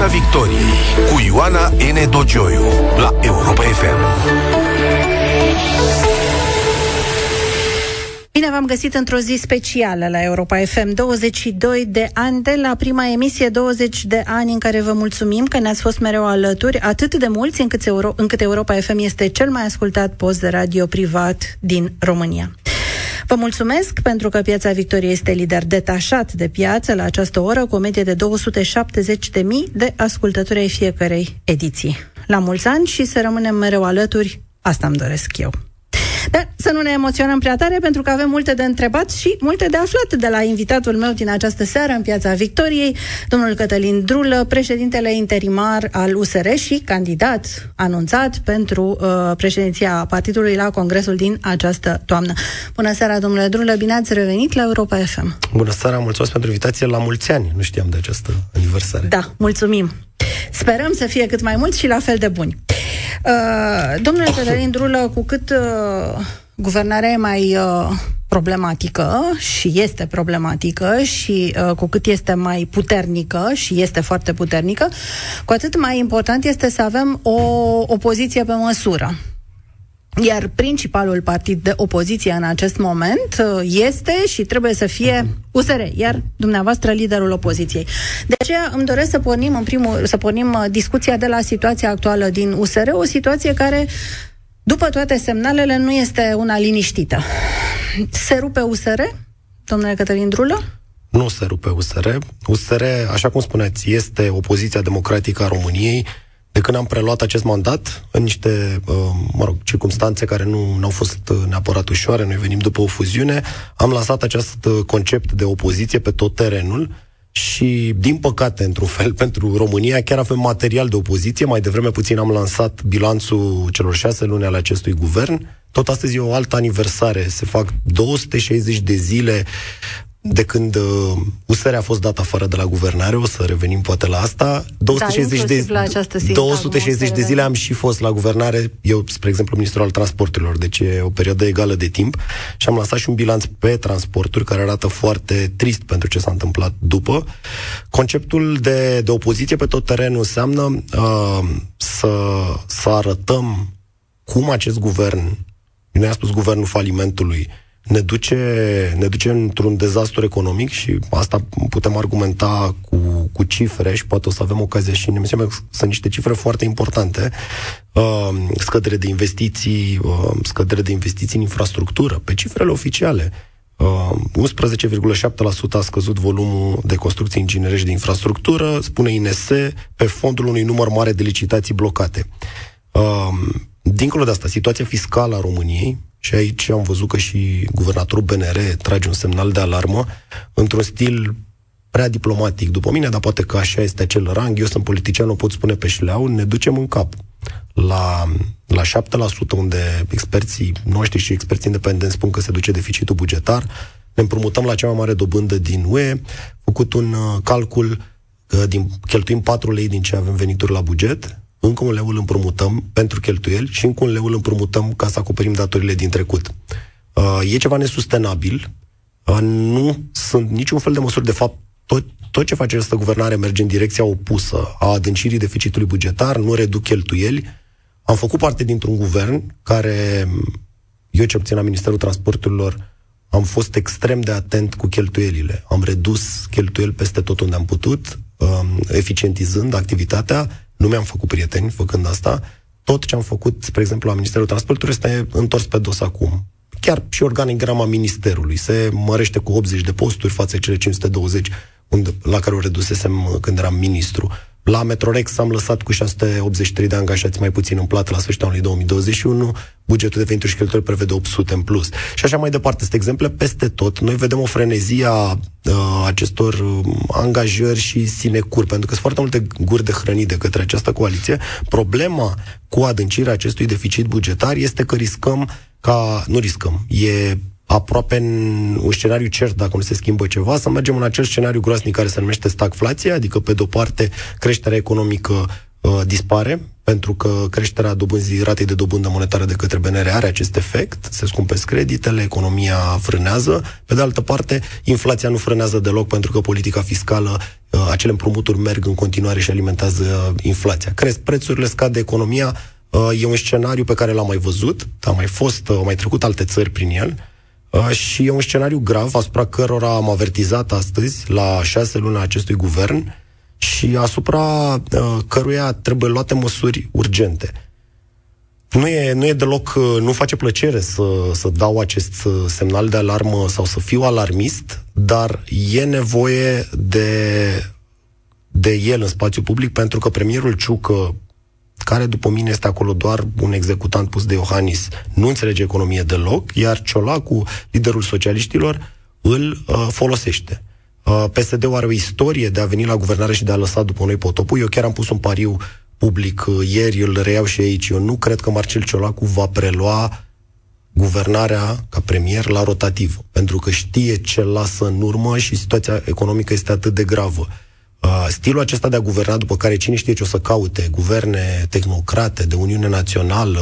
Piața Victoriei cu Ioana N. Dogioiu la Europa FM. Bine v-am găsit într-o zi specială la Europa FM. 22 de ani de la prima emisie, 20 de ani în care vă mulțumim că ne-ați fost mereu alături, atât de mulți încât, Euro- încât Europa FM este cel mai ascultat post de radio privat din România. Vă mulțumesc pentru că Piața Victoriei este lider detașat de piață la această oră, cu o medie de 270.000 de ascultători ai fiecarei ediții. La mulți ani și să rămânem mereu alături, asta îmi doresc eu. Dar să nu ne emoționăm prea tare, pentru că avem multe de întrebat și multe de aflat de la invitatul meu din această seară în Piața Victoriei, domnul Cătălin Drulă, președintele interimar al USR și candidat anunțat pentru uh, președinția partidului la congresul din această toamnă. Bună seara, domnule Drulă, bine ați revenit la Europa FM. Bună seara, mulțumesc pentru invitație la mulți ani. Nu știam de această aniversare. Da, mulțumim. Sperăm să fie cât mai mulți și la fel de buni. Uh, domnule Cătălin Drulă, cu cât uh, guvernarea e mai uh, problematică și este problematică și uh, cu cât este mai puternică și este foarte puternică, cu atât mai important este să avem o opoziție pe măsură. Iar principalul partid de opoziție în acest moment uh, este și trebuie să fie USR, iar dumneavoastră liderul opoziției. De aceea îmi doresc să pornim în primul, să pornim uh, discuția de la situația actuală din USR, o situație care după toate semnalele nu este una liniștită. Se rupe USR, domnule Cătălin Drulă? Nu se rupe USR. USR, așa cum spuneți, este opoziția democratică a României, de când am preluat acest mandat, în niște, uh, mă rog, circunstanțe care nu au fost uh, neapărat ușoare, noi venim după o fuziune, am lansat acest uh, concept de opoziție pe tot terenul și, din păcate, într-un fel, pentru România, chiar avem material de opoziție. Mai devreme puțin am lansat bilanțul celor șase luni ale acestui guvern. Tot astăzi e o altă aniversare. Se fac 260 de zile de când uh, USR a fost dat afară de la guvernare, o să revenim poate la asta, 260, da, de, la această 260 de zile am și fost la guvernare, eu, spre exemplu, ministrul al transporturilor, deci e o perioadă egală de timp. Și am lăsat și un bilanț pe transporturi care arată foarte trist pentru ce s-a întâmplat după. Conceptul de, de opoziție pe tot terenul înseamnă uh, să, să arătăm cum acest guvern, nu a spus guvernul falimentului, ne duce, ne duce într-un dezastru economic și asta putem argumenta cu, cu cifre și poate o să avem ocazia și în emisiune, sunt niște cifre foarte importante. Uh, scădere de investiții, uh, scădere de investiții în infrastructură, pe cifrele oficiale. Uh, 11,7% a scăzut volumul de construcții inginerești de infrastructură, spune INS, pe fondul unui număr mare de licitații blocate. Uh, dincolo de asta, situația fiscală a României, și aici am văzut că și guvernatorul BNR trage un semnal de alarmă într-un stil prea diplomatic după mine, dar poate că așa este acel rang. Eu sunt politician, o pot spune pe șleau, ne ducem în cap la, la 7%, unde experții noștri și experții independenți spun că se duce deficitul bugetar, ne împrumutăm la cea mai mare dobândă din UE, făcut un uh, calcul uh, din, cheltuim 4 lei din ce avem venituri la buget, încă un leu îl împrumutăm pentru cheltuieli și încă un leu îl împrumutăm ca să acoperim datorile din trecut. Uh, e ceva nesustenabil, uh, nu sunt niciun fel de măsuri, de fapt, tot, tot ce face această guvernare merge în direcția opusă a adâncirii deficitului bugetar, nu reduc cheltuieli. Am făcut parte dintr-un guvern care, eu ce obțin la Ministerul Transporturilor, am fost extrem de atent cu cheltuielile. Am redus cheltuieli peste tot unde am putut, um, eficientizând activitatea, nu mi-am făcut prieteni făcând asta. Tot ce am făcut, spre exemplu, la Ministerul Transportului este întors pe dos acum. Chiar și organigrama Ministerului se mărește cu 80 de posturi față de cele 520 unde, la care o redusesem când eram ministru. La Metrorex am lăsat cu 683 de angajați mai puțin în plată la sfârșitul anului 2021, bugetul de venituri și cheltuieli prevede 800 în plus. Și așa mai departe. Sunt exemple peste tot. Noi vedem o frenezie a uh, acestor uh, angajări și sinecuri, pentru că sunt foarte multe guri de hrănit de către această coaliție. Problema cu adâncirea acestui deficit bugetar este că riscăm ca, nu riscăm, e aproape în un scenariu cert, dacă nu se schimbă ceva, să mergem în acel scenariu groasnic care se numește stagflație, adică pe de-o parte creșterea economică uh, dispare, pentru că creșterea dobânzii ratei de dobândă monetară de către BNR are acest efect, se scumpesc creditele, economia frânează. Pe de altă parte, inflația nu frânează deloc pentru că politica fiscală, uh, acele împrumuturi merg în continuare și alimentează inflația. Cresc prețurile, scade economia, uh, e un scenariu pe care l-am mai văzut, a mai fost, uh, au mai trecut alte țări prin el, și e un scenariu grav asupra cărora am avertizat astăzi, la șase luni acestui guvern, și asupra uh, căruia trebuie luate măsuri urgente. Nu e, nu e deloc, uh, nu face plăcere să, să dau acest uh, semnal de alarmă sau să fiu alarmist, dar e nevoie de, de el în spațiu public pentru că premierul Ciucă, care după mine este acolo doar un executant pus de Iohannis, nu înțelege economie deloc, iar Ciolacu, liderul socialiștilor, îl uh, folosește. Uh, PSD-ul are o istorie de a veni la guvernare și de a lăsa după noi potopul. Eu chiar am pus un pariu public uh, ieri, îl reiau și aici. Eu nu cred că Marcel Ciolacu va prelua guvernarea ca premier la rotativ, pentru că știe ce lasă în urmă și situația economică este atât de gravă. Uh, stilul acesta de a guverna, după care cine știe ce o să caute, guverne tehnocrate, de Uniune Națională,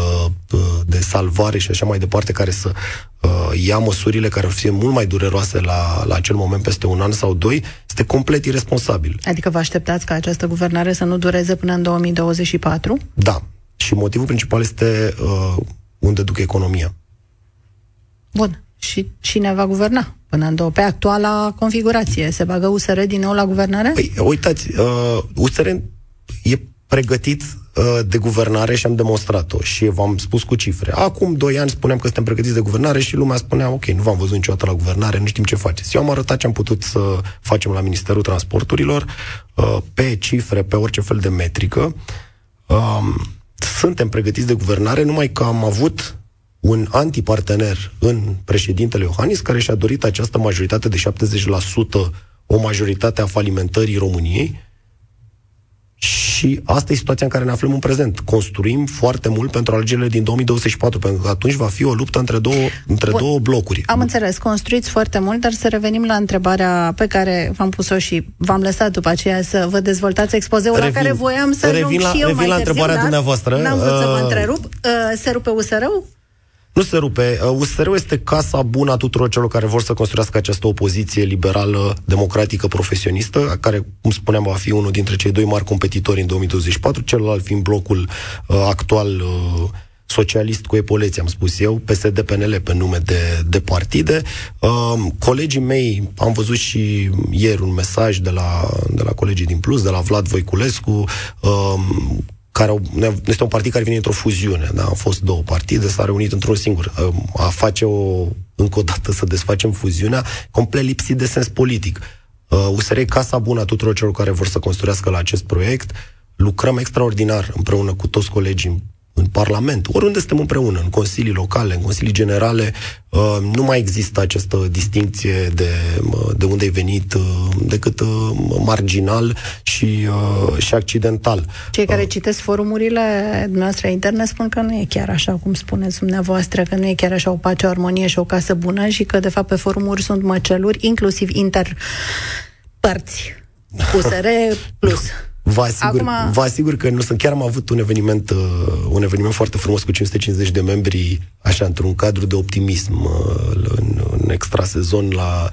uh, de salvare și așa mai departe, care să uh, ia măsurile care ar fi mult mai dureroase la, la acel moment peste un an sau doi, este complet irresponsabil. Adică vă așteptați ca această guvernare să nu dureze până în 2024? Da. Și motivul principal este uh, unde duc economia. Bun. Și cine va guverna până în două? Pe actuala configurație. Se bagă USR din nou la guvernare? Păi, uitați, uh, USR e pregătit uh, de guvernare și am demonstrat-o și v-am spus cu cifre. Acum doi ani spuneam că suntem pregătiți de guvernare și lumea spunea, ok, nu v-am văzut niciodată la guvernare, nu știm ce faceți. Eu am arătat ce am putut să facem la Ministerul Transporturilor, uh, pe cifre, pe orice fel de metrică. Uh, suntem pregătiți de guvernare, numai că am avut un antipartener în președintele Iohannis, care și-a dorit această majoritate de 70%, o majoritate a falimentării României, și asta e situația în care ne aflăm în prezent. Construim foarte mult pentru alegerile din 2024, pentru că atunci va fi o luptă între două, între Bun. două blocuri. Am înțeles, construiți foarte mult, dar să revenim la întrebarea pe care v-am pus-o și v-am lăsat după aceea să vă dezvoltați expozeul revin, la care voiam să revin la, și eu revin mai la târziu, întrebarea dumneavoastră. N-am vrut uh, să vă uh, întrerup. Uh, se rupe USR-ul? Nu se rupe. USR-ul este casa bună a tuturor celor care vor să construiască această opoziție liberală, democratică, profesionistă, care, cum spuneam, va fi unul dintre cei doi mari competitori în 2024, celălalt fiind blocul uh, actual uh, socialist cu epoleție, am spus eu, PSD-PNL pe nume de, de partide. Uh, colegii mei, am văzut și ieri un mesaj de la, de la colegii din Plus, de la Vlad Voiculescu, uh, care au, este un partid care vine într-o fuziune. Da? Au fost două partide, s-a reunit într-un singur. A face o, încă o dată să desfacem fuziunea, complet lipsit de sens politic. USR e casa bună a tuturor celor care vor să construiască la acest proiect. Lucrăm extraordinar împreună cu toți colegii în Parlament, oriunde suntem împreună, în consilii locale, în consilii generale, uh, nu mai există această distinție de, uh, de unde ai venit uh, decât marginal și, și accidental. Cei care citesc forumurile noastre interne spun că nu e chiar așa cum spuneți dumneavoastră, că nu e chiar așa o pace, o armonie și o casă bună și că de fapt pe forumuri sunt măceluri, inclusiv interpărți. USR plus. Vă asigur, Acum... vă asigur că nu sunt. Chiar am avut un eveniment, uh, un eveniment foarte frumos cu 550 de membri, așa, într-un cadru de optimism, uh, în, în extrasezon la,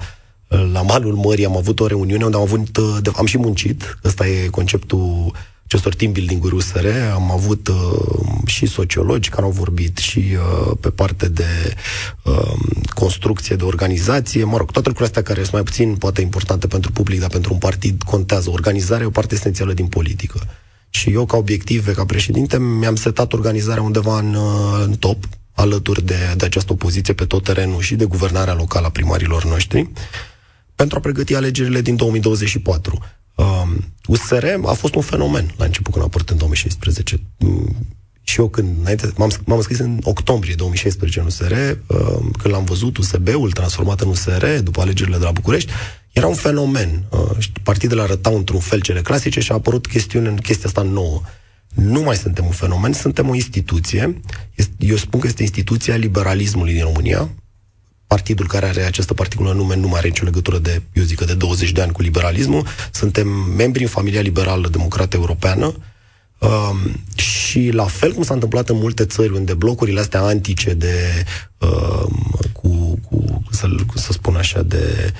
la malul mării. Am avut o reuniune unde am avut, uh, de, am și muncit. Ăsta e conceptul acestor team building-uri USR. Am avut uh, și sociologi care au vorbit și uh, pe parte de uh, construcție, de organizație, mă rog, toate lucrurile astea care sunt mai puțin poate importante pentru public, dar pentru un partid contează. Organizarea e o parte esențială din politică. Și eu, ca obiective, ca președinte, mi-am setat organizarea undeva în, uh, în top, alături de, de această opoziție pe tot terenul și de guvernarea locală a primarilor noștri, pentru a pregăti alegerile din 2024. Uh, USR a fost un fenomen la început când a apărut în 2016. Mm, și eu când, înainte, m-am, m-am scris în octombrie 2016 în USR, uh, când l-am văzut USB-ul transformat în USR după alegerile de la București, era un fenomen. Uh, partidele arătau într-un fel cele clasice și a apărut chestiune în chestia asta nouă. Nu mai suntem un fenomen, suntem o instituție. Eu spun că este instituția liberalismului din România, partidul care are această particulă nume nu mai are nicio legătură de, eu zic, de 20 de ani cu liberalismul. Suntem membri în familia liberală democrată europeană. Um, și la fel cum s-a întâmplat în multe țări unde blocurile astea antice de, um, cu, cu, să, să spun așa, de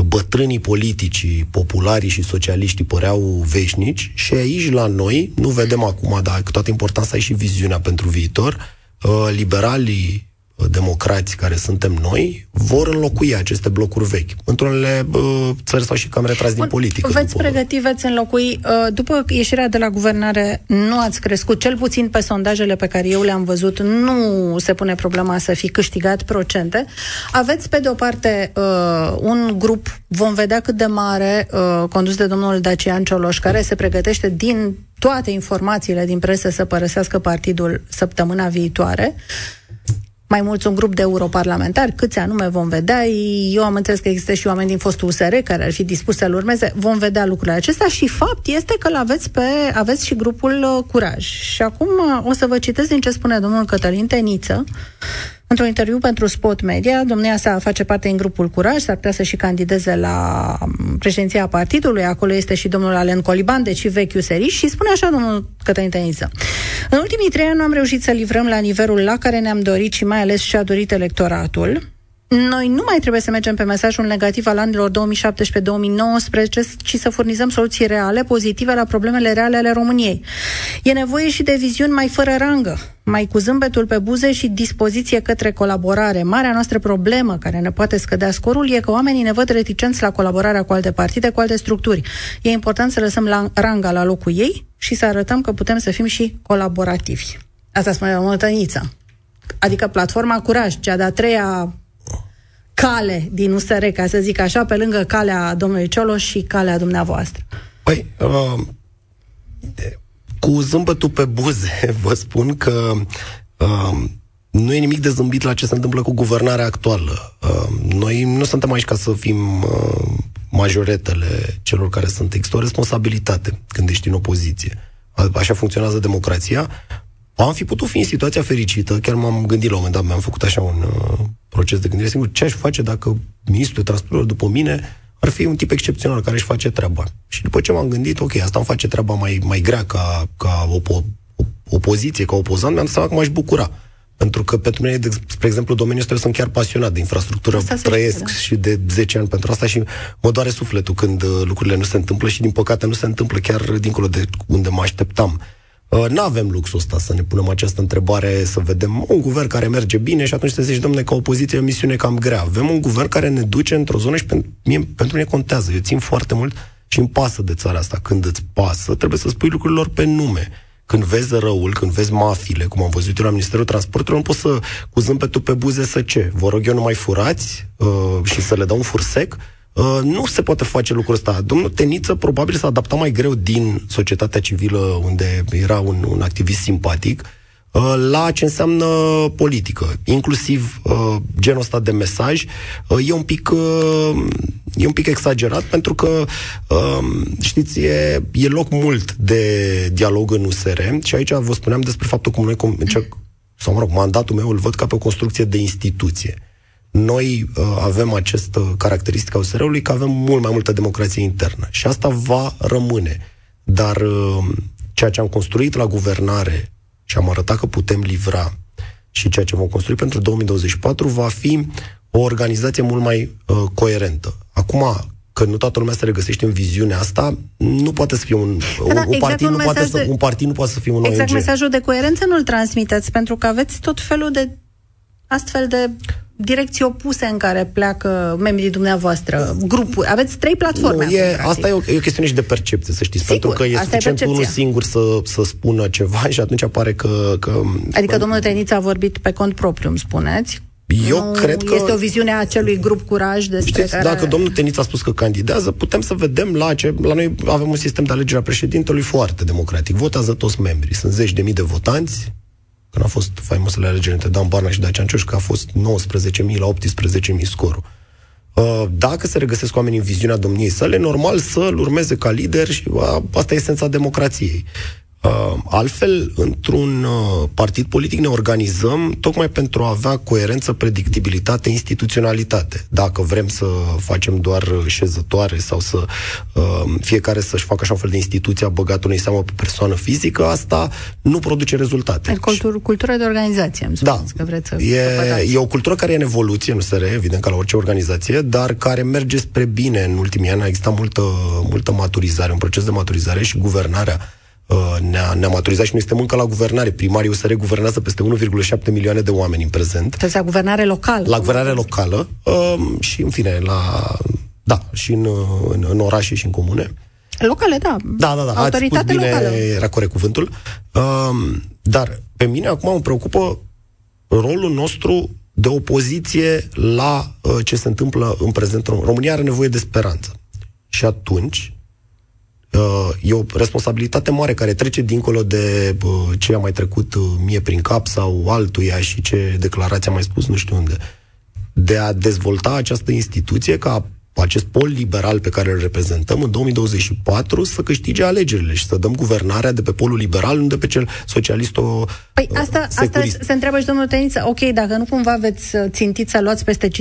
bătrânii politicii, popularii și socialiștii păreau veșnici și aici la noi, nu vedem acum, dar cu toată importanța și viziunea pentru viitor, uh, liberalii democrați care suntem noi vor înlocui aceste blocuri vechi. Într-unele uh, țări s-au și cam retras din politică. Veți după... pregăti, veți înlocui. Uh, după ieșirea de la guvernare, nu ați crescut, cel puțin pe sondajele pe care eu le-am văzut, nu se pune problema să fi câștigat procente. Aveți, pe de o parte, uh, un grup, vom vedea cât de mare, uh, condus de domnul Dacian Cioloș, care se pregătește din toate informațiile din presă să părăsească partidul săptămâna viitoare mai mulți un grup de europarlamentari, câți anume vom vedea. Eu am înțeles că există și oameni din fostul USR care ar fi dispuși să-l urmeze. Vom vedea lucrurile acestea și fapt este că l-aveți pe, aveți și grupul uh, Curaj. Și acum uh, o să vă citesc din ce spune domnul Cătălin Teniță, Într-un interviu pentru Spot Media, domnia sa face parte în grupul Curaj, s-ar putea să și candideze la um, președinția partidului, acolo este și domnul Alen Coliban, deci vechiul seriș, și spune așa domnul Cătălin Teniță. În ultimii trei ani nu am reușit să livrăm la nivelul la care ne-am dorit și mai ales și-a dorit electoratul. Noi nu mai trebuie să mergem pe mesajul negativ al anilor 2017-2019, ci să furnizăm soluții reale, pozitive la problemele reale ale României. E nevoie și de viziuni mai fără rangă, mai cu zâmbetul pe buze și dispoziție către colaborare. Marea noastră problemă care ne poate scădea scorul e că oamenii ne văd reticenți la colaborarea cu alte partide, cu alte structuri. E important să lăsăm la ranga la locul ei și să arătăm că putem să fim și colaborativi. Asta spune domnul Tăniță. Adică platforma Curaj, cea de-a treia cale din USR, ca să zic așa, pe lângă calea domnului Cioloș și calea dumneavoastră? Păi, uh, cu zâmbătul pe buze, vă spun că uh, nu e nimic de zâmbit la ce se întâmplă cu guvernarea actuală. Uh, noi nu suntem aici ca să fim uh, majoretele celor care sunt. Există o responsabilitate când ești în opoziție. Așa funcționează democrația. Am fi putut fi în situația fericită, chiar m-am gândit la un moment dat, mi-am făcut așa un uh, proces de gândire singur, ce aș face dacă ministrul de transporturilor după mine ar fi un tip excepțional care își face treaba. Și după ce m-am gândit, ok, asta îmi face treaba mai, mai grea ca, ca opo, opoziție, ca opozant, mi-am dat seama că m-aș bucura. Pentru că pentru mine, de, spre exemplu, domeniul ăsta eu sunt chiar pasionat de infrastructură, asta trăiesc știe, da. și de 10 ani pentru asta și mă doare sufletul când uh, lucrurile nu se întâmplă și din păcate nu se întâmplă chiar dincolo de unde mă așteptam. Uh, nu avem luxul ăsta să ne punem această întrebare, să vedem un guvern care merge bine și atunci să zici, domnule, ca opoziție e o misiune cam grea. Avem un guvern care ne duce într-o zonă și pentru mine, pentru mine contează. Eu țin foarte mult și îmi pasă de țara asta. Când îți pasă, trebuie să spui lucrurilor pe nume. Când vezi răul, când vezi mafile, cum am văzut eu la Ministerul Transportului, nu poți să, cu zâmbetul pe buze, să ce? Vă rog eu, nu mai furați uh, și să le dau un fursec? Uh, nu se poate face lucrul ăsta. Domnul Teniță probabil s-a adaptat mai greu din societatea civilă, unde era un, un activist simpatic, uh, la ce înseamnă politică, inclusiv uh, genul ăsta de mesaj, uh, e un pic uh, e un pic exagerat pentru că uh, știți, e, e loc mult de dialog în USR și aici vă spuneam despre faptul cum noi sau mă rog, mandatul meu îl văd ca pe o construcție de instituție. Noi uh, avem această caracteristică a USR-ului că avem mult mai multă democrație internă și asta va rămâne. Dar uh, ceea ce am construit la guvernare și am arătat că putem livra și ceea ce vom construi pentru 2024 va fi o organizație mult mai uh, coerentă. Acum, că nu toată lumea se regăsește în viziunea asta, nu poate să fie un, da, da, un, exact partid, un, nu poate să, de, un partid nu poate să fie un Exact ONG. mesajul de coerență nu-l transmiteți, pentru că aveți tot felul de astfel de direcții opuse în care pleacă membrii dumneavoastră, grupuri. Aveți trei platforme. Nu, e, asta e o, e o chestiune și de percepție, să știți. Sigur, pentru că e suficient e unul singur să, să spună ceva și atunci apare că... că adică domnul Tenița a vorbit pe cont propriu, îmi spuneți. Eu nu cred că... Este o viziune a acelui grup curaj despre Știți, care... dacă domnul Tenița a spus că candidează, putem să vedem la ce... La noi avem un sistem de alegere a președintelui foarte democratic. Votează toți membrii. Sunt zeci de mii de votanți când a fost faimosele alegeri între Dan Barna și Dacian că a fost 19.000 la 18.000 scorul. Uh, dacă se regăsesc oamenii în viziunea domniei sale, normal să-l urmeze ca lider și uh, asta e esența democrației. Uh, altfel, într-un uh, partid politic ne organizăm tocmai pentru a avea coerență, predictibilitate, instituționalitate. Dacă vrem să facem doar șezătoare sau să uh, fiecare să-și facă așa un fel de instituție băgat unei seamă pe persoană fizică, asta nu produce rezultate. Cultură, cultură de organizație, îmi da, că vreți să e, e o cultură care e în evoluție, nu se re, evident, ca la orice organizație, dar care merge spre bine în ultimii ani. A existat multă, multă maturizare, un proces de maturizare și guvernarea Uh, ne-a, ne-a maturizat și noi suntem încă la guvernare. Primarii USR guvernează peste 1,7 milioane de oameni în prezent. Deci la guvernare locală. La guvernare locală uh, și, în fine, la... Da, și în, în, în orașe și în comune. Locale, da. Da, da, da. Autoritate bine, locală. Era corect cuvântul. Uh, dar pe mine acum mă preocupă rolul nostru de opoziție la uh, ce se întâmplă în prezent. România are nevoie de speranță. Și atunci Uh, e o responsabilitate mare care trece dincolo de uh, ce a mai trecut uh, mie prin cap sau altuia și ce declarație a mai spus nu știu unde. De a dezvolta această instituție ca acest pol liberal pe care îl reprezentăm în 2024 să câștige alegerile și să dăm guvernarea de pe polul liberal, nu de pe cel socialist o Păi asta, asta se întreabă și domnul Teniță, ok, dacă nu cumva veți țintit să luați peste 50%,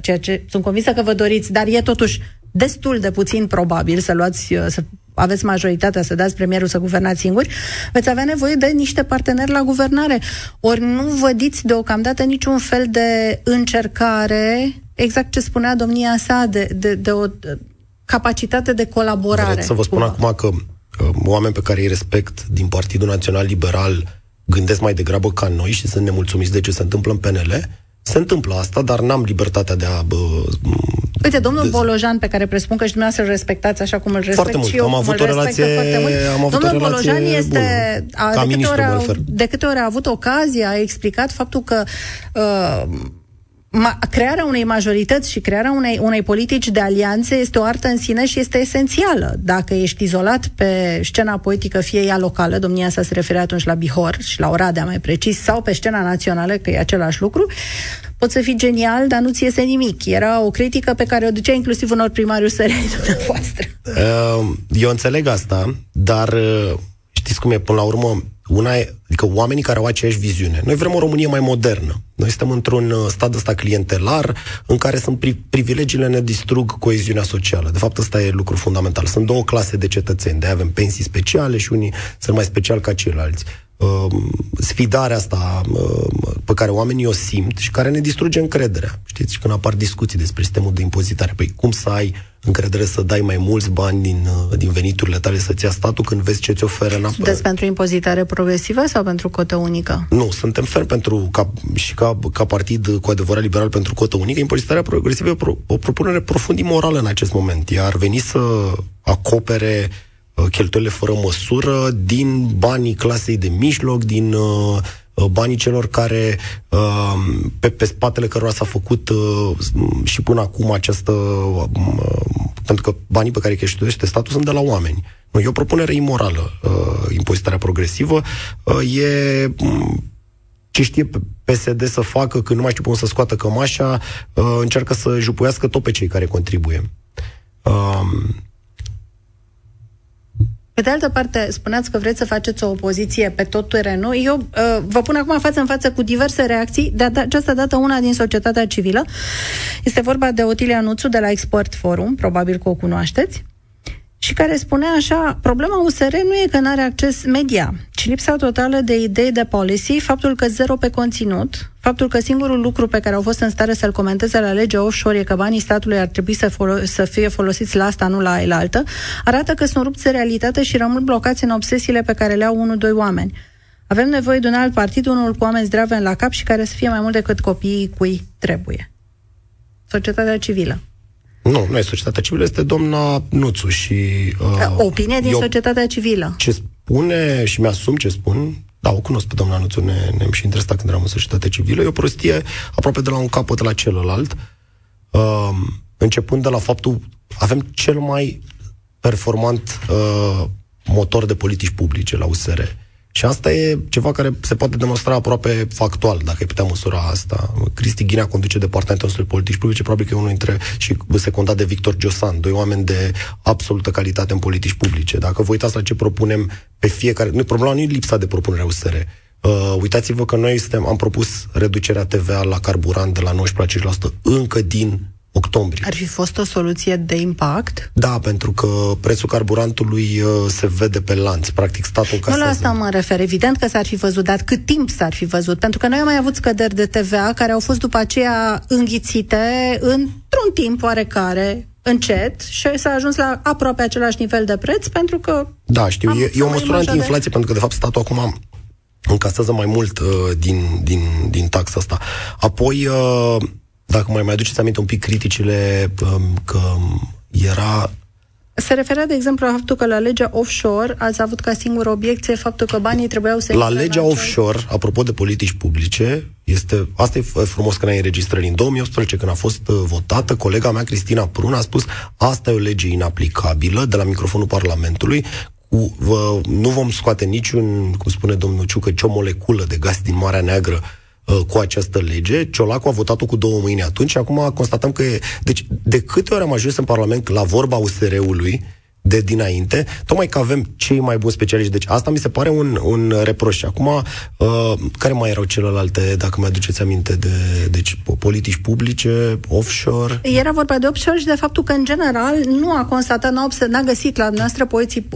ceea ce sunt convinsă că vă doriți, dar e totuși destul de puțin probabil să luați, uh, să aveți majoritatea, să dați premierul să guvernați singuri, veți avea nevoie de niște parteneri la guvernare. Ori nu vădiți deocamdată niciun fel de încercare, exact ce spunea domnia sa, de, de, de o capacitate de colaborare. Vreți să vă spun acum că uh, oameni pe care îi respect din Partidul Național Liberal gândesc mai degrabă ca noi și sunt nemulțumiți de ce se întâmplă în PNL, se întâmplă asta, dar n-am libertatea de a... Bă, Uite, domnul de... Bolojan, pe care presupun că și dumneavoastră îl respectați așa cum îl respect foarte mult. și eu, am avut o relație, am avut domnul o relație Bolojan este... A, de, câte ori a, de câte ori a avut ocazia, a explicat faptul că uh, ma- crearea unei majorități și crearea unei, unei politici de alianțe este o artă în sine și este esențială. Dacă ești izolat pe scena politică, fie ea locală, domnia sa se referea atunci la Bihor și la Oradea mai precis, sau pe scena națională, că e același lucru, poți să fii genial, dar nu-ți iese nimic. Era o critică pe care o ducea inclusiv unor primariu sărei dumneavoastră. Uh, eu înțeleg asta, dar uh, știți cum e, până la urmă, una e, adică oamenii care au aceeași viziune. Noi vrem o Românie mai modernă. Noi suntem într-un uh, stat ăsta clientelar în care sunt pri- privilegiile ne distrug coeziunea socială. De fapt, ăsta e lucru fundamental. Sunt două clase de cetățeni. De avem pensii speciale și unii sunt mai special ca ceilalți. Uh, sfidarea asta uh, pe care oamenii o simt și care ne distruge încrederea. Știți, când apar discuții despre sistemul de impozitare, păi cum să ai încredere să dai mai mulți bani din, uh, din veniturile tale să-ți ia statul când vezi ce ți oferă înapoi. Sunteți pentru impozitare progresivă sau pentru cotă unică? Nu, suntem ferm pentru, ca, și ca, ca partid cu adevărat liberal pentru cotă unică. Impozitarea progresivă e o, pro, o propunere profund imorală în acest moment. Ea ar veni să acopere uh, cheltuielile fără măsură din banii clasei de mijloc, din uh, Uh, banii celor care, uh, pe, pe spatele cărora s-a făcut uh, și până acum această, pentru că banii pe care îi cheltuiește statul sunt de la oameni. Nu, e o propunere imorală, impozitarea progresivă. E mm, ce știe PSD să facă când nu mai știu cum să scoată cămașa, încearcă să jupuiască tot pe cei care contribuie. Pe de altă parte, spuneați că vreți să faceți o opoziție pe tot terenul. Eu uh, vă pun acum față în față cu diverse reacții, de această dată una din societatea civilă. Este vorba de Otilia Nuțu de la Export Forum, probabil că o cunoașteți și care spunea așa, problema USR nu e că nu are acces media, ci lipsa totală de idei de policy, faptul că zero pe conținut, faptul că singurul lucru pe care au fost în stare să-l comenteze la legea offshore e că banii statului ar trebui să, folo- să fie folosiți la asta, nu la altă, arată că sunt rupți de realitate și rămân blocați în obsesiile pe care le au unul, doi oameni. Avem nevoie de un alt partid, unul cu oameni zdrave la cap și care să fie mai mult decât copiii cui trebuie. Societatea civilă. Nu, nu e societatea civilă, este doamna Nuțu și... Uh, Opinie din eu, societatea civilă. Ce spune și mi-asum ce spun, da, o cunosc pe doamna Nuțu, ne, ne-am și interesat când eram în societatea civilă, e o prostie aproape de la un capăt la celălalt, uh, începând de la faptul, avem cel mai performant uh, motor de politici publice la USR. Și asta e ceva care se poate demonstra aproape factual, dacă ai putea măsura asta. Cristi Ghinea conduce departamentul nostru de politici publice, probabil că e unul dintre, și secundat de Victor Giosan, doi oameni de absolută calitate în politici publice. Dacă vă uitați la ce propunem pe fiecare... Nu, problema nu e lipsa de propunere USR. Uh, uitați-vă că noi suntem, am propus reducerea TVA la carburant de la 19% încă din octombrie. Ar fi fost o soluție de impact? Da, pentru că prețul carburantului uh, se vede pe lanț. Practic, statul casează. Nu la asta mă refer. Evident că s-ar fi văzut, dar cât timp s-ar fi văzut? Pentru că noi am mai avut scăderi de TVA care au fost după aceea înghițite într-un timp oarecare, încet și s-a ajuns la aproape același nivel de preț pentru că... Da, știu, e, e o măsură anti-inflație de... pentru că, de fapt, statul acum încasează mai mult uh, din, din, din taxa asta. Apoi, uh, dacă mai mai aduceți aminte un pic criticile um, că era se referea, de exemplu, la faptul că la legea offshore ați avut ca singură obiecție faptul că banii trebuiau să... La legea la offshore, apropo de politici publice, este, asta e frumos că ne-ai înregistrări. În 2018, când a fost uh, votată, colega mea, Cristina Prun, a spus asta e o lege inaplicabilă de la microfonul Parlamentului, cu, vă, nu vom scoate niciun, cum spune domnul Ciucă, nicio moleculă de gaz din Marea Neagră Uh, cu această lege. Ciolacu a votat-o cu două mâini atunci și acum constatăm că e... Deci, de câte ori am ajuns în Parlament la vorba USR-ului, de dinainte, tocmai că avem cei mai buni specialiști. Deci asta mi se pare un, un reproș. Acum, uh, care mai erau celelalte, dacă mi aduceți aminte, de deci, politici publice, offshore? Era vorba de offshore și de faptul că, în general, nu a constatat, n-a, obs- n-a găsit la noastră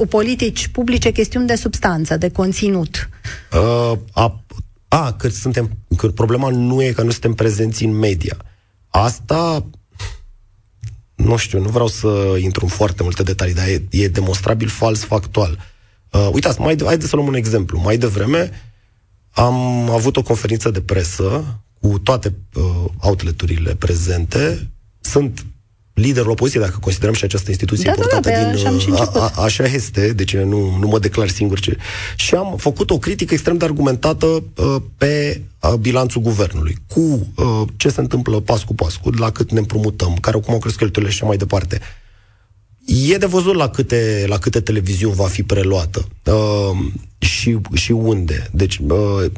politici publice chestiuni de substanță, de conținut. Uh, a, a, că suntem, că problema nu e că nu suntem prezenți în media. Asta, nu știu, nu vreau să intru în foarte multe detalii, dar e, e demonstrabil fals factual. Uh, uitați, mai de, haideți să luăm un exemplu. Mai devreme am avut o conferință de presă cu toate uh, outleturile prezente. Sunt liderul opoziției, dacă considerăm și această instituție da, importantă da, da, din... A, a, așa este, deci nu, nu mă declar singur ce... Și am făcut o critică extrem de argumentată uh, pe uh, bilanțul guvernului, cu uh, ce se întâmplă pas cu pas, cu la cât ne împrumutăm, care cum au crescut cheltuielile și mai departe. E de văzut la câte, la câte televiziuni va fi preluată uh, și, și unde. Deci, uh,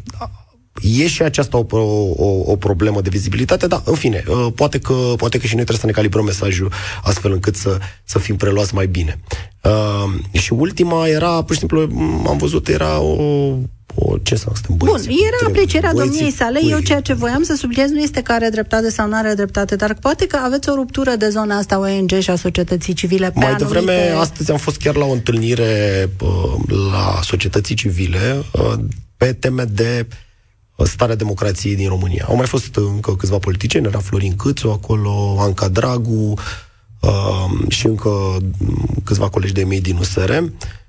E și aceasta o, o, o problemă de vizibilitate, dar, în fine, uh, poate că, poate că și noi trebuie să ne calibrăm mesajul astfel încât să, să fim preluați mai bine. Uh, și ultima era, pur și simplu, am văzut, era o o, ce să suntem băieți, Bun, era aprecierea domniei sale. Eu ceea ce voiam să subliniez nu este că are dreptate sau nu are dreptate, dar poate că aveți o ruptură de zona asta ONG și a societății civile pe Mai devreme, anumite... astăzi am fost chiar la o întâlnire uh, la societății civile uh, pe teme de uh, starea democrației din România. Au mai fost încă câțiva politicieni, era Florin Câțu acolo, Anca Dragu uh, și încă câțiva colegi de mei din USR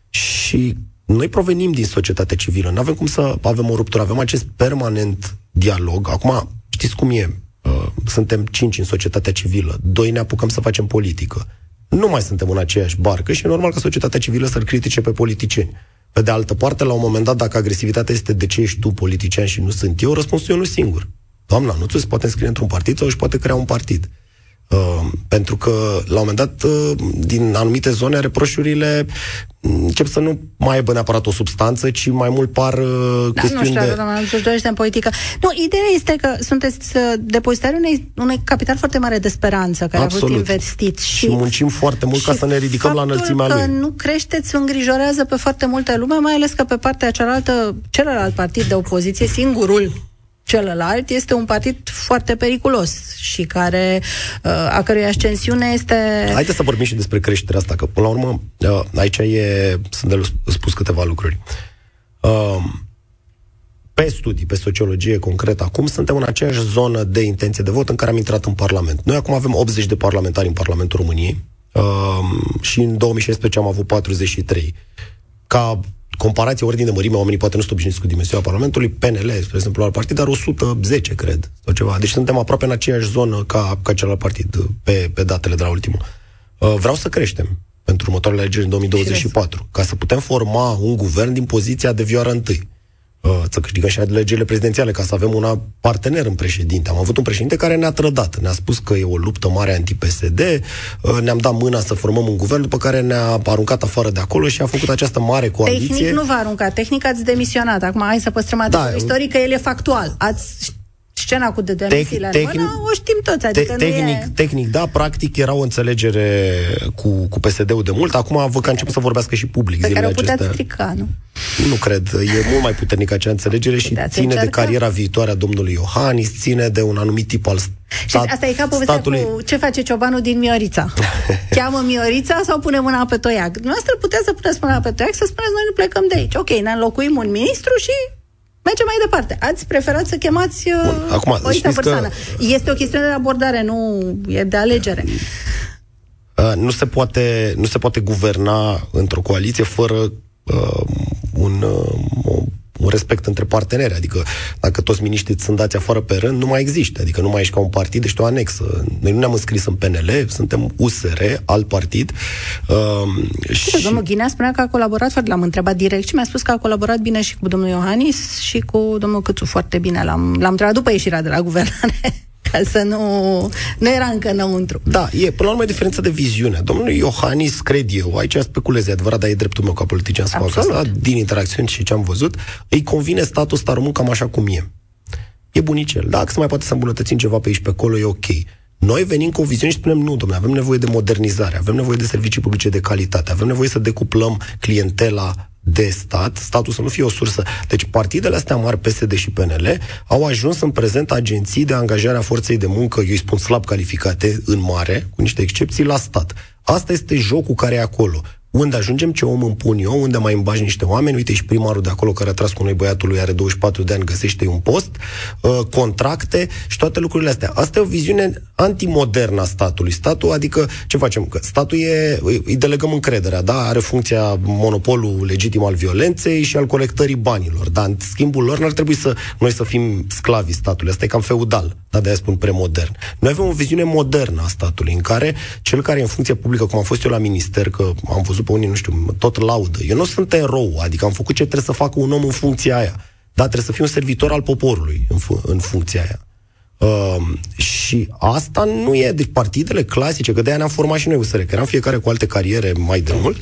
și noi provenim din societatea civilă, nu avem cum să avem o ruptură, avem acest permanent dialog. Acum, știți cum e? Uh, suntem cinci în societatea civilă, doi ne apucăm să facem politică. Nu mai suntem în aceeași barcă și e normal ca societatea civilă să-l critique pe politicieni. Pe de altă parte, la un moment dat, dacă agresivitatea este de ce ești tu politician și nu sunt eu, răspunsul eu nu singur. Doamna, nu ți se poate înscrie într-un partid sau își poate crea un partid. Uh, pentru că, la un moment dat, uh, din anumite zone, reproșurile încep să nu mai aibă neapărat o substanță, ci mai mult par uh, da, chestiuni nu știu, de... doamna, nu dorește în politică. Nu, ideea este că sunteți uh, depozitari unei, unei capital foarte mare de speranță care Absolut. a avut investit. Și, și muncim foarte mult ca să ne ridicăm la înălțimea lui. că nu creșteți îngrijorează pe foarte multă lume, mai ales că pe partea cealaltă, celălalt partid de opoziție, singurul celălalt este un partid foarte periculos și care, uh, a cărui ascensiune este... Haideți să vorbim și despre creșterea asta, că până la urmă uh, aici e, sunt de spus câteva lucruri. Uh, pe studii, pe sociologie concret, acum suntem în aceeași zonă de intenție de vot în care am intrat în Parlament. Noi acum avem 80 de parlamentari în Parlamentul României și în 2016 am avut 43. Ca comparație, ordine de mărime, oamenii poate nu sunt obișnuiți cu dimensiunea Parlamentului, PNL, spre exemplu, al partid, dar 110, cred, sau ceva. Deci suntem aproape în aceeași zonă ca, ca celălalt partid, pe, pe datele de la ultimul. Uh, vreau să creștem pentru următoarele alegeri în 2024, ca să putem forma un guvern din poziția de vioară întâi. Uh, să câștigăm și alegerile prezidențiale, ca să avem un partener în președinte. Am avut un președinte care ne-a trădat, ne-a spus că e o luptă mare anti-PSD, uh, ne-am dat mâna să formăm un guvern, după care ne-a aruncat afară de acolo și a făcut această mare coaliție. Tehnic nu v-a aruncat, tehnic ați demisionat. Acum hai să păstrăm adevărul da, istoric, că el e factual. Ați scena cu demisiile Tec- tehnic, mână, o știm toți. Adică te- tehnic, e... tehnic, da, practic era o înțelegere cu, cu PSD-ul de mult. Acum văd că a început să vorbească și public. Pe care o puteți strica, nu? Nu cred. E mult mai puternică acea înțelegere și Puteți ține încerca? de cariera viitoare a domnului Iohannis, ține de un anumit tip al stat, și asta e ca povestea statului... cu ce face ciobanul din Miorița. Cheamă Miorița sau pune mâna pe toiac? Noastră puteți să puneți mâna pe toiac să spuneți noi nu plecăm de aici. Ok, ne înlocuim un ministru și mergem mai departe. Ați preferat să chemați uh, Bun, acum, o altă persoană. Că... Este o chestiune de abordare, nu e de alegere. Uh, nu, se poate, nu se poate guverna într-o coaliție fără uh, un, uh, un respect între parteneri. Adică dacă toți miniștrii sunt dați afară pe rând, nu mai există. Adică nu mai ești ca un partid, ești o anexă. Noi nu ne-am înscris în PNL, suntem USR, alt partid. Uh, și... Domnul Ghinea spunea că a colaborat foarte, l-am întrebat direct și mi-a spus că a colaborat bine și cu domnul Iohannis și cu domnul Câțu foarte bine. L-am, l-am întrebat după ieșirea de la guvernare ca să nu... Nu era încă înăuntru. Da, e până la urmă diferență de viziune. Domnul Iohannis, cred eu, aici speculez, e adevărat, dar e dreptul meu ca politician să fac asta, din interacțiuni și ce am văzut, îi convine statul ăsta român cam așa cum e. E bunicel. Dacă se mai poate să îmbunătățim ceva pe aici, pe acolo, e ok. Noi venim cu o viziune și spunem, nu, domnule, avem nevoie de modernizare, avem nevoie de servicii publice de calitate, avem nevoie să decuplăm clientela de stat, statul să nu fie o sursă. Deci partidele astea mari, PSD și PNL, au ajuns în prezent agenții de angajare a forței de muncă, eu îi spun slab calificate, în mare, cu niște excepții, la stat. Asta este jocul care e acolo. Unde ajungem, ce om îmi pun eu, unde mai îmbagi niște oameni, uite și primarul de acolo care a tras cu noi băiatul lui are 24 de ani, găsește un post, uh, contracte și toate lucrurile astea. Asta e o viziune antimodernă a statului. Statul, adică, ce facem? Că statul e, îi delegăm încrederea, da? Are funcția monopolul legitim al violenței și al colectării banilor, dar în schimbul lor n-ar trebui să noi să fim sclavii statului. Asta e cam feudal, da, de-aia spun premodern. Noi avem o viziune modernă a statului, în care cel care e în funcție publică, cum am fost eu la minister, că am văzut pe unii, nu știu, tot laudă. Eu nu sunt erou, adică am făcut ce trebuie să facă un om în funcția aia. Dar trebuie să fiu un servitor al poporului în, fu- în funcția aia. Uh, și asta nu e, deci partidele clasice, că de-aia ne-am format și noi USR, că eram fiecare cu alte cariere mai de mult,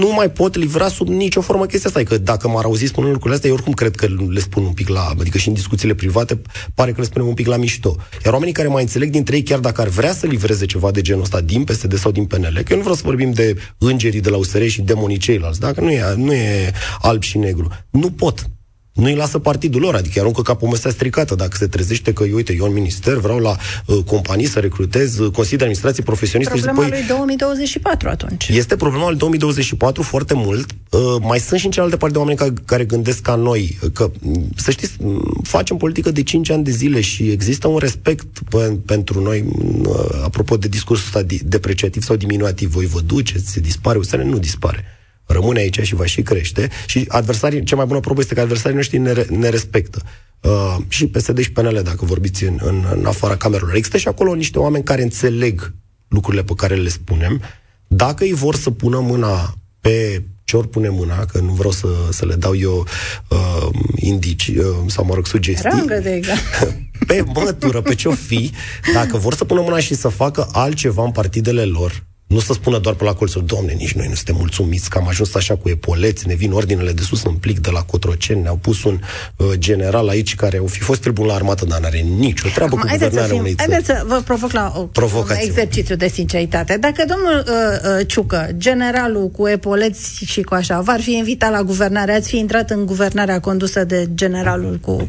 nu mai pot livra sub nicio formă chestia asta. Că dacă m-ar auzi spunând lucrurile astea, eu oricum cred că le spun un pic la, adică și în discuțiile private, pare că le spunem un pic la mișto. Iar oamenii care mai înțeleg dintre ei, chiar dacă ar vrea să livreze ceva de genul ăsta din PSD sau din PNL, că eu nu vreau să vorbim de îngerii de la USR și demonii ceilalți, dacă nu e, nu e alb și negru. Nu pot nu-i lasă partidul lor, adică aruncă ca pomestea stricată. Dacă se trezește că, uite, eu în minister vreau la uh, companii să recrutez uh, Consiliul de Administrație profesioniste. Problema lui 2024 atunci. Este problema lui 2024 foarte mult. Uh, mai sunt și în cealaltă parte de oameni care, care gândesc ca noi. Uh, că, mm, să știți, mm, facem politică de 5 ani de zile și există un respect pe, pentru noi, uh, apropo de discursul ăsta depreciativ sau diminuativ. Voi vă duceți, se dispare, nu dispare rămâne aici și va și crește și adversarii, cea mai bună probă este că adversarii noștri ne, ne respectă. Uh, și PSD și PNL, dacă vorbiți în, în, în afara camerelor. Există și acolo niște oameni care înțeleg lucrurile pe care le spunem. Dacă îi vor să pună mâna pe ce ori pune mâna, că nu vreau să, să le dau eu uh, indici uh, sau, mă rog, sugestii. Rangă de exact. Pe mătură, pe ce-o fi, dacă vor să pună mâna și să facă altceva în partidele lor, nu să spună doar pe la colțul, domne, nici noi nu suntem mulțumiți că am ajuns așa cu epoleți, ne vin ordinele de sus în plic de la Cotroceni, ne-au pus un uh, general aici care o fi fost tribun la armată, dar n-are nicio treabă Acum, cu guvernarea unei țări. Haideți să vă provoc la o, un exercițiu de sinceritate. Dacă domnul uh, uh, Ciucă, generalul cu epoleți și cu așa, v-ar fi invitat la guvernare, ați fi intrat în guvernarea condusă de generalul cu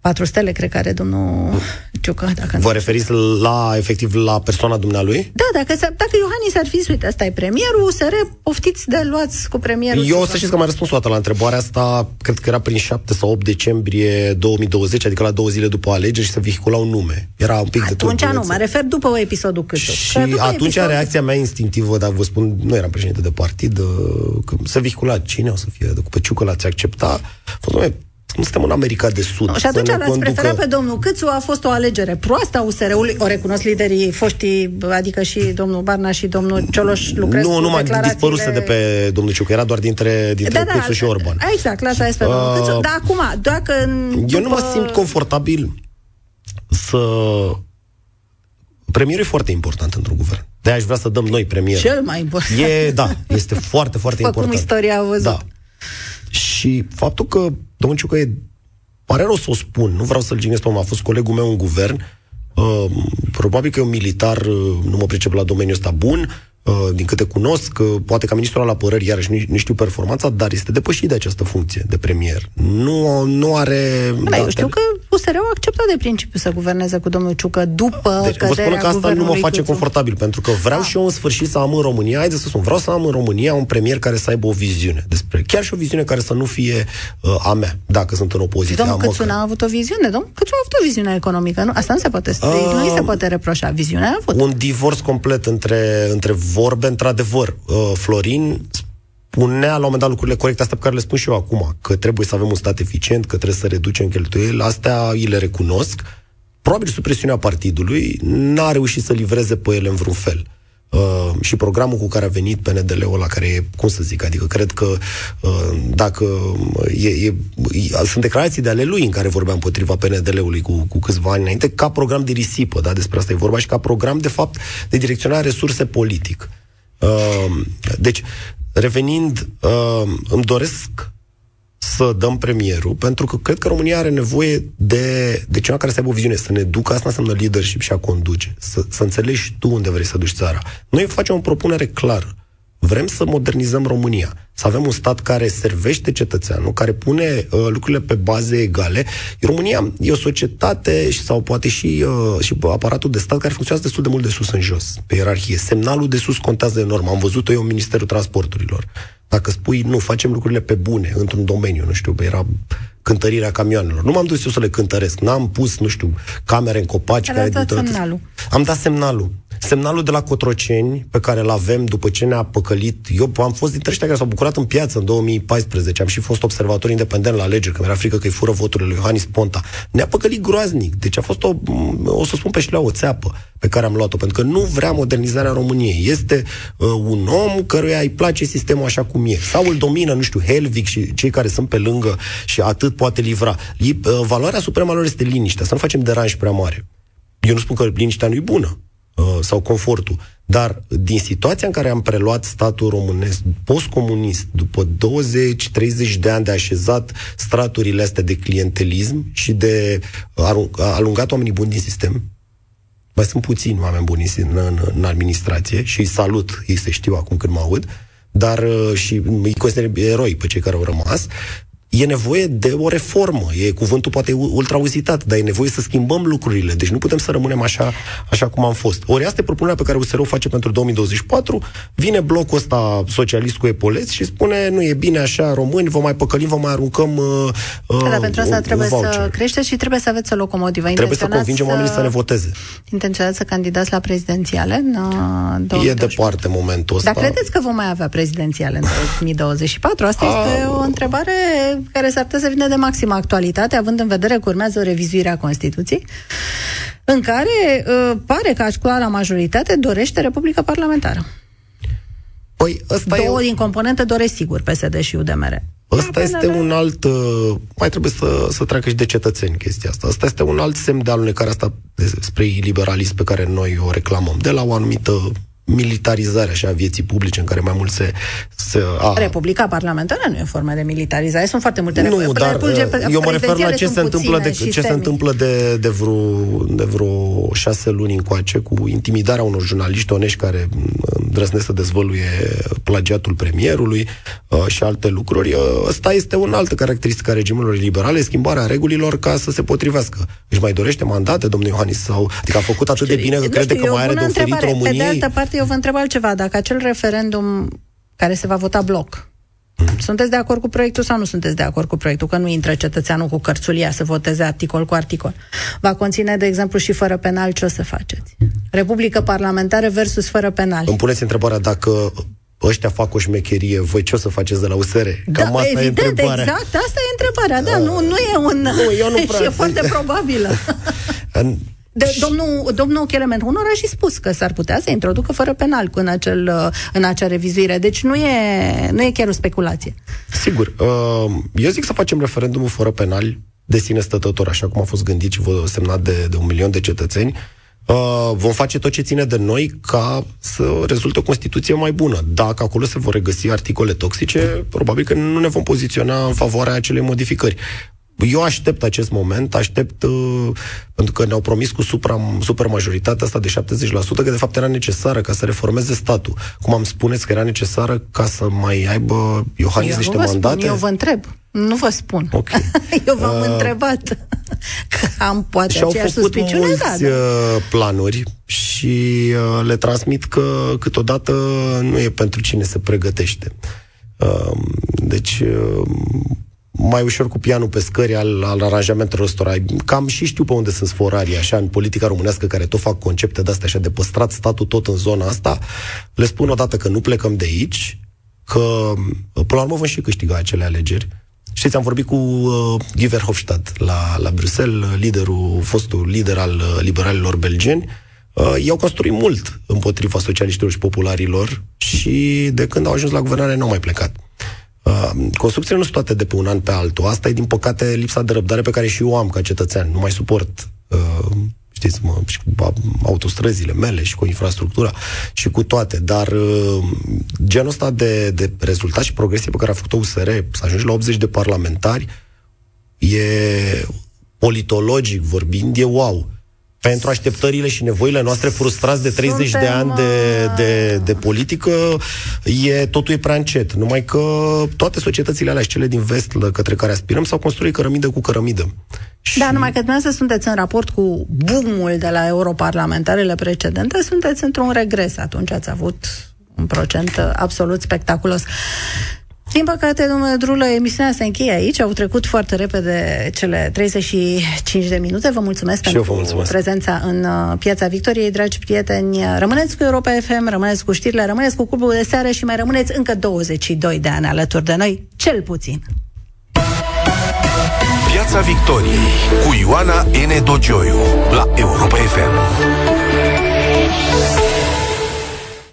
patru stele, cred că are domnul Ciucă. Dacă Vă referiți la, efectiv, la persoana dumnealui? Da, dacă, dacă Iohannis ar fi, uite, ăsta e premierul, să poftiți de luați cu premierul. Eu să știți că m-am răspuns toată la întrebarea asta, cred că era prin 7 sau 8 decembrie 2020, adică la două zile după alegeri și să vehicula un nume. Era un pic atunci de Atunci nu, mă refer după episodul cât. Și atunci episod... reacția mea instinctivă, dar vă spun, nu eram președinte de partid, că să vehicula cine o să fie, pe Ciucă l-ați accepta, fost, nu suntem în America de Sud. Nu, și atunci l-ați conducă... preferat pe domnul Câțu, a fost o alegere proastă a USR-ului, o recunosc liderii foștii, adică și domnul Barna și domnul Cioloș lucrează Nu, nu mai declarațiile... dispăruse de pe domnul Ciucă, era doar dintre, dintre da, da, Câțu și Orban. Exact, lasă pe uh, domnul Câțu, dar acum, dacă... După... Eu nu mă simt confortabil să... Premierul e foarte important într-un guvern. de aș vrea să dăm noi premier. Cel mai important. E, da, este foarte, foarte După important. cum istoria a văzut. Da. Și faptul că domnul Ciucă e pare rău să o spun, nu vreau să-l jignesc pe om, a fost colegul meu în guvern, uh, probabil că e un militar, uh, nu mă pricep la domeniul ăsta bun, Uh, din câte cunosc, uh, poate ca ministrul al apărării, iarăși nu, nu știu performanța, dar este depășit de această funcție de premier. Nu, nu are... Da, eu știu că USR a acceptat de principiu să guverneze cu domnul Ciucă după deci, vă spun că asta nu mă face Cuțu. confortabil, pentru că vreau da. și eu în sfârșit să am în România, haideți să spun, vreau să am în România un premier care să aibă o viziune despre, chiar și o viziune care să nu fie uh, a mea, dacă sunt în opoziție. Domnul Câțu n-a avut o viziune, domnul Câțu a avut o viziune economică, nu? Asta nu se poate, uh, nu se poate reproșa. Viziunea a avut. Un divorț complet între, între vorbe, într-adevăr, uh, Florin spunea la un moment dat lucrurile corecte, astea pe care le spun și eu acum, că trebuie să avem un stat eficient, că trebuie să reducem cheltuielile, astea îi le recunosc. Probabil sub presiunea partidului n-a reușit să livreze pe ele în vreun fel. Uh, și programul cu care a venit PNDL-ul, la care e, cum să zic, adică cred că uh, dacă e, e, e, sunt declarații de ale lui în care vorbea împotriva PNDL-ului cu, cu câțiva ani înainte, ca program de risipă, da, despre asta e vorba, și ca program, de fapt, de direcționare resurse politic. Uh, Ehm, deci, revenind, uh, îmi doresc să dăm premierul, pentru că cred că România are nevoie de, de cineva care să aibă o viziune, să ne ducă, asta înseamnă leadership și a conduce, să, să înțelegi tu unde vrei să duci țara. Noi facem o propunere clară. Vrem să modernizăm România, să avem un stat care servește cetățeanul, care pune uh, lucrurile pe baze egale. România e o societate sau poate și, uh, și aparatul de stat care funcționează destul de mult de sus în jos, pe ierarhie. Semnalul de sus contează enorm. Am văzut-o eu în Ministerul Transporturilor. Dacă spui, nu, facem lucrurile pe bune, într-un domeniu, nu știu, era cântărirea camioanelor. Nu m-am dus eu să le cântăresc, n-am pus, nu știu, camere în copaci. Care dat semnalul. Am dat semnalul semnalul de la Cotroceni, pe care îl avem după ce ne-a păcălit, eu am fost dintre ăștia care s-au bucurat în piață în 2014, am și fost observator independent la alegeri, că mi-era frică că îi fură voturile lui Iohannis Ponta. Ne-a păcălit groaznic, deci a fost o, o să spun pe șleau, o țeapă pe care am luat-o, pentru că nu vrea modernizarea României. Este uh, un om căruia îi place sistemul așa cum e. Sau îl domină, nu știu, Helvic și cei care sunt pe lângă și atât poate livra. Uh, valoarea supremă lor este liniștea, să nu facem deranj prea mare. Eu nu spun că liniștea nu e bună. Uh, sau confortul. Dar din situația în care am preluat statul românesc postcomunist, după 20-30 de ani de așezat straturile astea de clientelism și de alungat oamenii buni din sistem, mai sunt puțini oameni buni în, în, în administrație și îi salut, ei se știu acum când mă aud, dar uh, și îi consider eroi pe cei care au rămas, e nevoie de o reformă. E cuvântul poate ultrauzitat, dar e nevoie să schimbăm lucrurile. Deci nu putem să rămânem așa, așa cum am fost. Ori asta e propunerea pe care USR o face pentru 2024. Vine blocul ăsta socialist cu Epoleț și spune nu e bine așa, români, vă mai păcălim, vă mai aruncăm uh, da, dar pentru asta trebuie să crește și trebuie să aveți o locomotivă. Trebuie să convingem să... oamenii să ne voteze. Intenționați să candidați la prezidențiale în uh, E departe momentul ăsta. Dar credeți că vom mai avea prezidențiale în 2024? Asta A... este o întrebare care s-ar putea să vină de maximă actualitate, având în vedere că urmează o revizuire a Constituției, în care uh, pare că actuala majoritate dorește Republica Parlamentară. Păi, ăsta Două e... din componente doresc sigur PSD și UDMR. Ăsta este un alt... Uh, mai trebuie să, să treacă și de cetățeni chestia asta. Ăsta este un alt semn de alunecare asta spre liberalism pe care noi o reclamăm. De la o anumită militarizare așa, a vieții publice în care mai mult se... se a... Republica parlamentară nu e o formă de militarizare, sunt foarte multe Nu, dar eu mă refer la ce se întâmplă, de, ce se întâmplă de, de, vreo, de vreo șase luni încoace cu intimidarea unor jurnaliști onești care îndrăznesc să dezvăluie plagiatul premierului uh, și alte lucruri. Uh, ăsta este un altă caracteristică a regimurilor liberale, schimbarea regulilor ca să se potrivească. Își mai dorește mandate, domnul Iohannis, sau adică a făcut atât de bine că crede că mai are de oferit României. Pe de altă parte, eu vă întreb altceva. Dacă acel referendum care se va vota bloc, mm. sunteți de acord cu proiectul sau nu sunteți de acord cu proiectul? Că nu intră cetățeanul cu cărțulia să voteze articol cu articol. Va conține, de exemplu, și fără penal, ce o să faceți? Republică parlamentară versus fără penal. Îmi puneți întrebarea dacă ăștia fac o șmecherie, voi ce o să faceți de la USR? Cam da, asta evident, e întrebarea. exact, asta e întrebarea, da, uh, nu, nu e un... Nu, eu nu prea... și e foarte probabilă. De, domnul, domnul Chelemen Hunor a și spus că s-ar putea să introducă fără penal în, acel, în acea revizuire. Deci nu e, nu e chiar o speculație. Sigur. Uh, eu zic să facem referendumul fără penal de sine stătător, așa cum a fost gândit și semnat de, de un milion de cetățeni. Uh, vom face tot ce ține de noi ca să rezulte o Constituție mai bună. Dacă acolo se vor regăsi articole toxice, probabil că nu ne vom poziționa în favoarea acelei modificări. Eu aștept acest moment, aștept, uh, pentru că ne-au promis cu supra, super majoritatea asta de 70%, că de fapt era necesară ca să reformeze statul. Cum am spuneți că era necesară ca să mai aibă Iohannis eu niște mandate? Spun, eu vă întreb. Nu vă spun. Okay. eu v-am uh, întrebat că am poate și aceeași au făcut mulți da, da. Uh, planuri și uh, le transmit că câteodată nu e pentru cine se pregătește. Uh, deci uh, mai ușor cu pianul pe scări al, al aranjamentelor ăstora. Cam și știu pe unde sunt sforarii, așa, în politica românească, care tot fac concepte de-astea, așa, de păstrat statul tot în zona asta. Le spun odată că nu plecăm de aici, că, până la urmă, vom și câștiga acele alegeri. Știți, am vorbit cu uh, Guy Verhofstadt la, la Bruxelles, liderul, fostul lider al uh, liberalilor belgeni. Uh, i-au construit mult împotriva socialiștilor și popularilor și de când au ajuns la guvernare nu au mai plecat. Uh, construcțiile nu sunt toate de pe un an pe altul. Asta e, din păcate, lipsa de răbdare pe care și eu am ca cetățean. Nu mai suport uh, știți, mă, și cu autostrăzile mele și cu infrastructura și cu toate, dar uh, genul ăsta de, de rezultat și progresie pe care a făcut-o USR, să ajungi la 80 de parlamentari, e politologic vorbind, e wow pentru așteptările și nevoile noastre frustrați de 30 Suntem, de ani de, uh, de, de politică, e, totul e prea încet. Numai că toate societățile alea și cele din vest către care aspirăm s-au construit cărămidă cu cărămidă. Și... Da, numai că dumneavoastră sunteți în raport cu boom de la europarlamentarele precedente, sunteți într-un regres. Atunci ați avut un procent absolut spectaculos. Din păcate, domnule Drulă, emisiunea se încheie aici. Au trecut foarte repede cele 35 de minute. Vă mulțumesc și pentru mulțumesc. prezența în uh, Piața Victoriei, dragi prieteni. Rămâneți cu Europa FM, rămâneți cu știrile, rămâneți cu clubul de seară și mai rămâneți încă 22 de ani alături de noi, cel puțin. Piața Victoriei cu Ioana N. Dogioiu la Europa FM.